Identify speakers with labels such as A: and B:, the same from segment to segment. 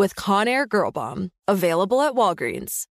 A: with Conair Girl Bomb. Available at Walgreens.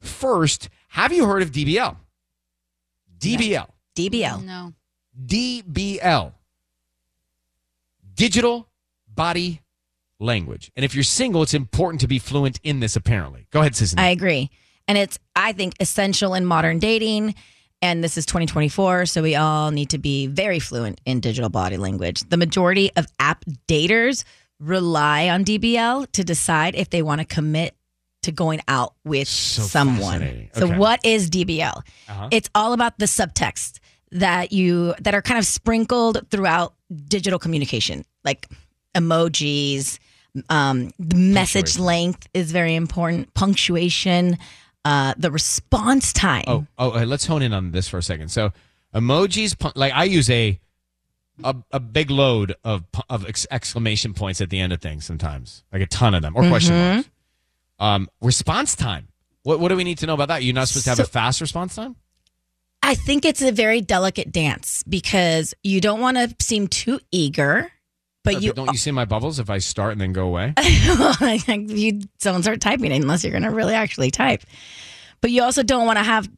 B: First, have you heard of DBL? DBL.
C: DBL.
D: No.
B: DBL. Digital Body Language. And if you're single, it's important to be fluent in this, apparently. Go ahead, Susan.
C: I agree. And it's, I think, essential in modern dating. And this is 2024, so we all need to be very fluent in digital body language. The majority of app daters rely on DBL to decide if they want to commit to going out with
B: So
C: someone. So
B: Okay.
C: what is DBL?
B: Uh-huh.
C: It's all about the subtext that you that are kind of sprinkled throughout digital communication, like emojis. Um, the message length is very important. Punctuation, uh, the response time.
B: Oh, oh, uh, let's hone in on this for a second. So, emojis, like I use a a, a big load of of exclamation points at the end of things sometimes, like a ton of them, or question
C: Mm-hmm.
B: marks. Um, response time. What what do we need to know about that? You're not supposed to have a fast response time.
C: I think it's a very delicate dance because you don't want to seem too eager, but
B: Okay,
C: you
B: don't you see my bubbles if I start and then go away?
C: you don't start typing unless you're going to really actually type. But you also don't want to have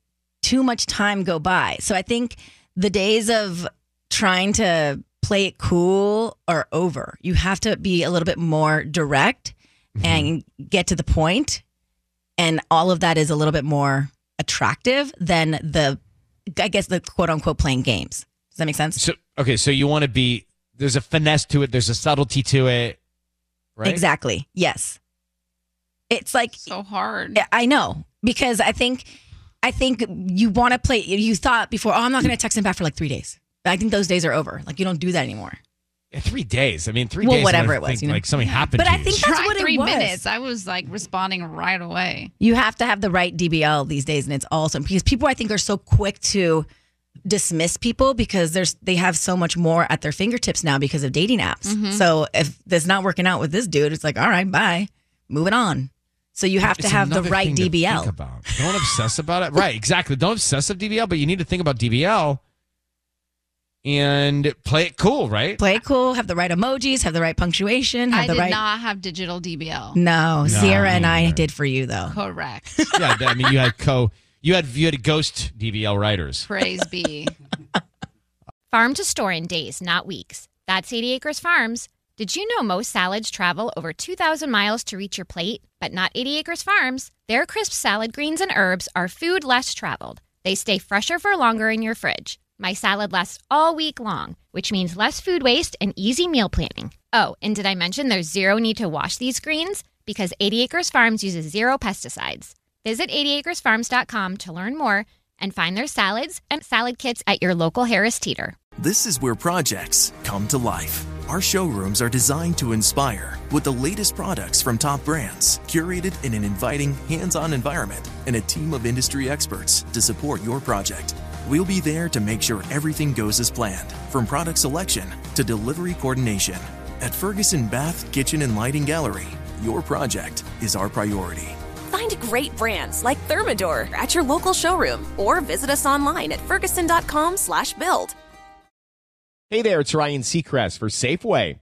C: too much time go by. So I think the days of trying to play it cool are over. You have to be a little bit more direct and get to the point, and all of that is a little bit more attractive than the, I guess the quote unquote playing games. Does that make sense?
B: So okay, so you want to be there's a finesse to it, there's a subtlety to it, right?
C: Exactly. Yes. It's like
D: So hard.
C: I know because I think I think you want to play. You thought before, oh, I'm not going to text him back for like three days. I think those days are over. Like you don't do that anymore.
B: Yeah, three days. I mean, three
C: Well,
B: days.
C: whatever it was,
B: think,
C: you know?
B: like something happened.
C: But
B: to
C: I
B: you.
C: think that's
D: Try
C: what it
D: three
C: was.
D: minutes. I was like responding right away.
C: You have to have the right DBL these days, and it's awesome because people I think are so quick to dismiss people because there's they have so much more at their fingertips now because of dating apps.
D: Mm-hmm.
C: So if that's not working out with this dude, it's like all right, bye, moving on. So you have to have the right
B: thing to think
C: DBL.
B: about. Don't obsess about it. Right, exactly. Don't obsess of DBL, but you need to think about DBL and play it cool, right?
C: Play it cool, have the right emojis, have the right punctuation, have
D: I
C: the
D: did
C: right.
D: not have digital DBL.
C: No, Sierra and I
B: neither.
C: did for you though.
D: Correct.
B: yeah, I mean, you had co, you had you had ghost DBL writers.
D: Praise be.
E: Farm to store in days, not weeks. That's 80 Acres Farms. Did you know most salads travel over 2,000 miles to reach your plate? But not 80 Acres Farms. Their crisp salad greens and herbs are food less traveled. They stay fresher for longer in your fridge. My salad lasts all week long, which means less food waste and easy meal planning. Oh, and did I mention there's zero need to wash these greens? because 80 Acres Farms uses zero pesticides. Visit 80acresfarms.com to learn more and find their salads and salad kits at your local Harris Teeter.
F: This is where projects come to life. Our showrooms are designed to inspire with the latest products from top brands, curated in an inviting, hands on environment, and a team of industry experts to support your project. We'll be there to make sure everything goes as planned, from product selection to delivery coordination. At Ferguson Bath, Kitchen, and Lighting Gallery, your project is our priority.
G: Find great brands like Thermador at your local showroom or visit us online at ferguson.com/build.
H: Hey there, it's Ryan Seacrest for Safeway.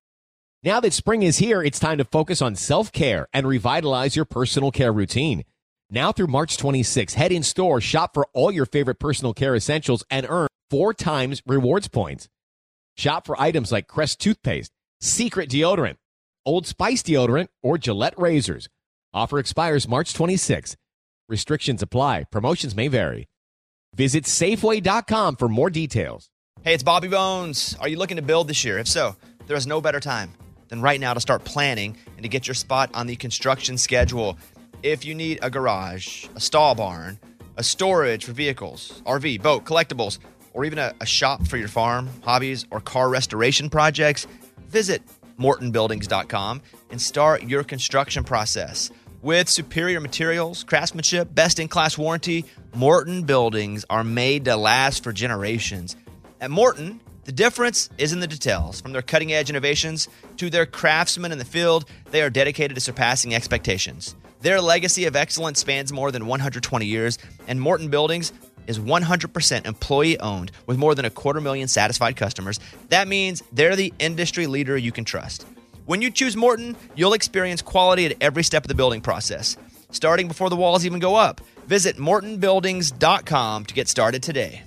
H: Now that spring is here, it's time to focus on self-care and revitalize your personal care routine. Now through March 26, head in store, shop for all your favorite personal care essentials and earn four times rewards points. Shop for items like Crest toothpaste, Secret deodorant, Old Spice deodorant, or Gillette razors. Offer expires March 26. Restrictions apply. Promotions may vary. Visit Safeway.com for more details.
I: Hey, it's Bobby Bones. Are you looking to build this year? If so, there is no better time than right now to start planning and to get your spot on the construction schedule. If you need a garage, a stall barn, a storage for vehicles, RV, boat, collectibles, or even a, a shop for your farm, hobbies, or car restoration projects, visit mortonbuildings.com and start your construction process. With superior materials, craftsmanship, best in class warranty, Morton buildings are made to last for generations. At Morton, the difference is in the details. From their cutting edge innovations to their craftsmen in the field, they are dedicated to surpassing expectations. Their legacy of excellence spans more than 120 years, and Morton Buildings is 100% employee owned with more than a quarter million satisfied customers. That means they're the industry leader you can trust. When you choose Morton, you'll experience quality at every step of the building process, starting before the walls even go up. Visit mortonbuildings.com to get started today.